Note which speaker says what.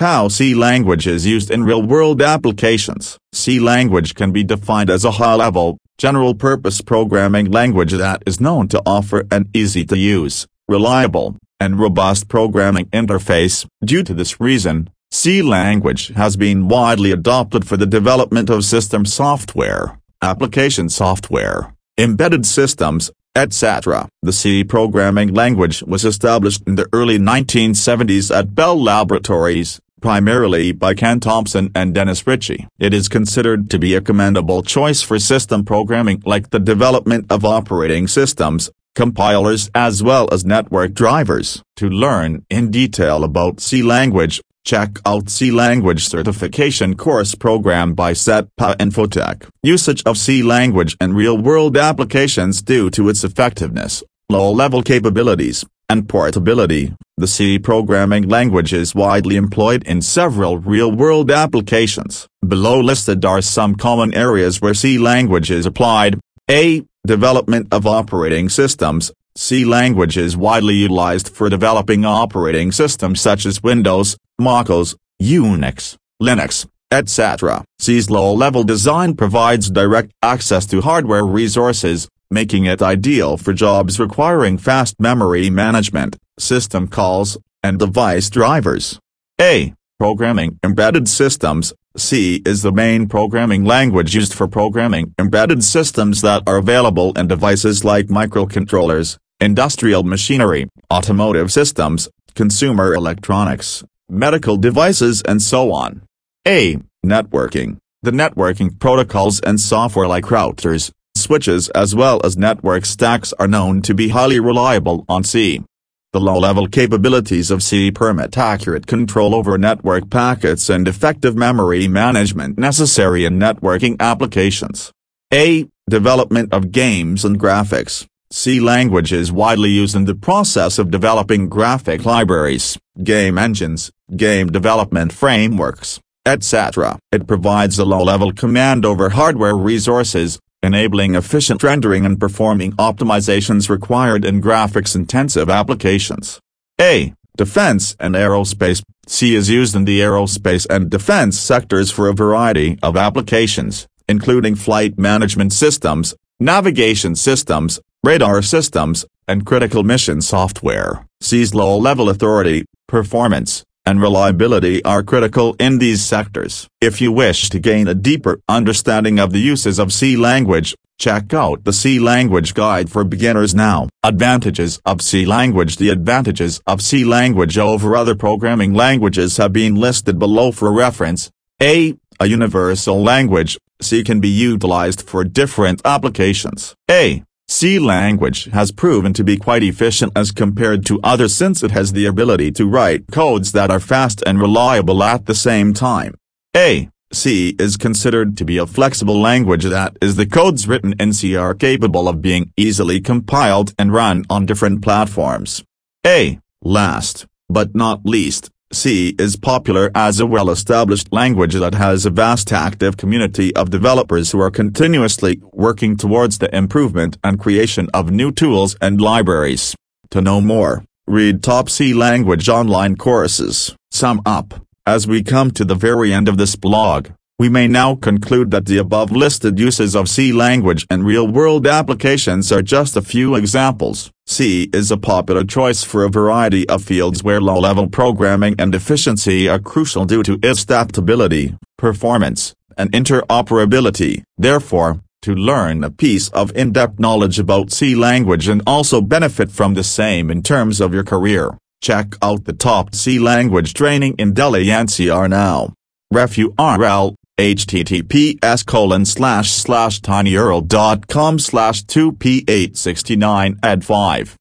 Speaker 1: How C language is used in real-world applications. C language can be defined as a high-level, general-purpose programming language that is known to offer an easy-to-use, reliable, and robust programming interface. Due to this reason, C language has been widely adopted for the development of system software, application software, embedded systems, etc. The C programming language was established in the early 1970s at Bell Laboratories, primarily by Ken Thompson and Dennis Ritchie. It is considered to be a commendable choice for system programming like the development of operating systems, compilers as well as network drivers. To learn in detail about C language, check out C language certification course program by CETPA Infotech. Usage of C language in real-world applications due to its effectiveness, low-level capabilities, and portability. The C programming language is widely employed in several real-world applications. Below listed are some common areas where C language is applied. A. Development of operating systems. C language is widely utilized for developing operating systems such as Windows, MacOS, Unix, Linux, etc. C's low-level design provides direct access to hardware resources, making it ideal for jobs requiring fast memory management, system calls, and device drivers. A. Programming Embedded Systems C is the main programming language used for programming embedded systems that are available in devices like microcontrollers, industrial machinery, automotive systems, consumer electronics, medical devices and so on. A. Networking The networking protocols and software like routers, switches as well as network stacks are known to be highly reliable on C. The low-level capabilities of C permit accurate control over network packets and effective memory management necessary in networking applications. A. Development of games and graphics C language is widely used in the process of developing graphic libraries, game engines, game development frameworks, etc. It provides a low-level command over hardware resources, enabling efficient rendering and performing optimizations required in graphics-intensive applications. A. Defense and aerospace C is used in the aerospace and defense sectors for a variety of applications, including flight management systems, navigation systems, radar systems, and critical mission software. C's low-level authority, performance, and reliability are critical in these sectors. If you wish to gain a deeper understanding of the uses of C language, check out the C language guide for beginners now. Advantages of C language The advantages of C language over other programming languages have been listed below for reference. A. A universal language, C can be utilized for different applications. A. C language has proven to be quite efficient as compared to others since it has the ability to write codes that are fast and reliable at the same time. A. C is considered to be a flexible language that is the codes written in C are capable of being easily compiled and run on different platforms. A. Last, but not least, C is popular as a well-established language that has a vast active community of developers who are continuously working towards the improvement and creation of new tools and libraries. To know more, read top C language online courses. Sum up, as we come to the very end of this blog, we may now conclude that the above listed uses of C language in real-world applications are just a few examples. C is a popular choice for a variety of fields where low-level programming and efficiency are crucial due to its adaptability, performance, and interoperability. Therefore, to learn a piece of in-depth knowledge about C language and also benefit from the same in terms of your career, check out the top C language training in Delhi NCR now. Ref https colon slash slash tinyurl dot com slash 2p869 ed 5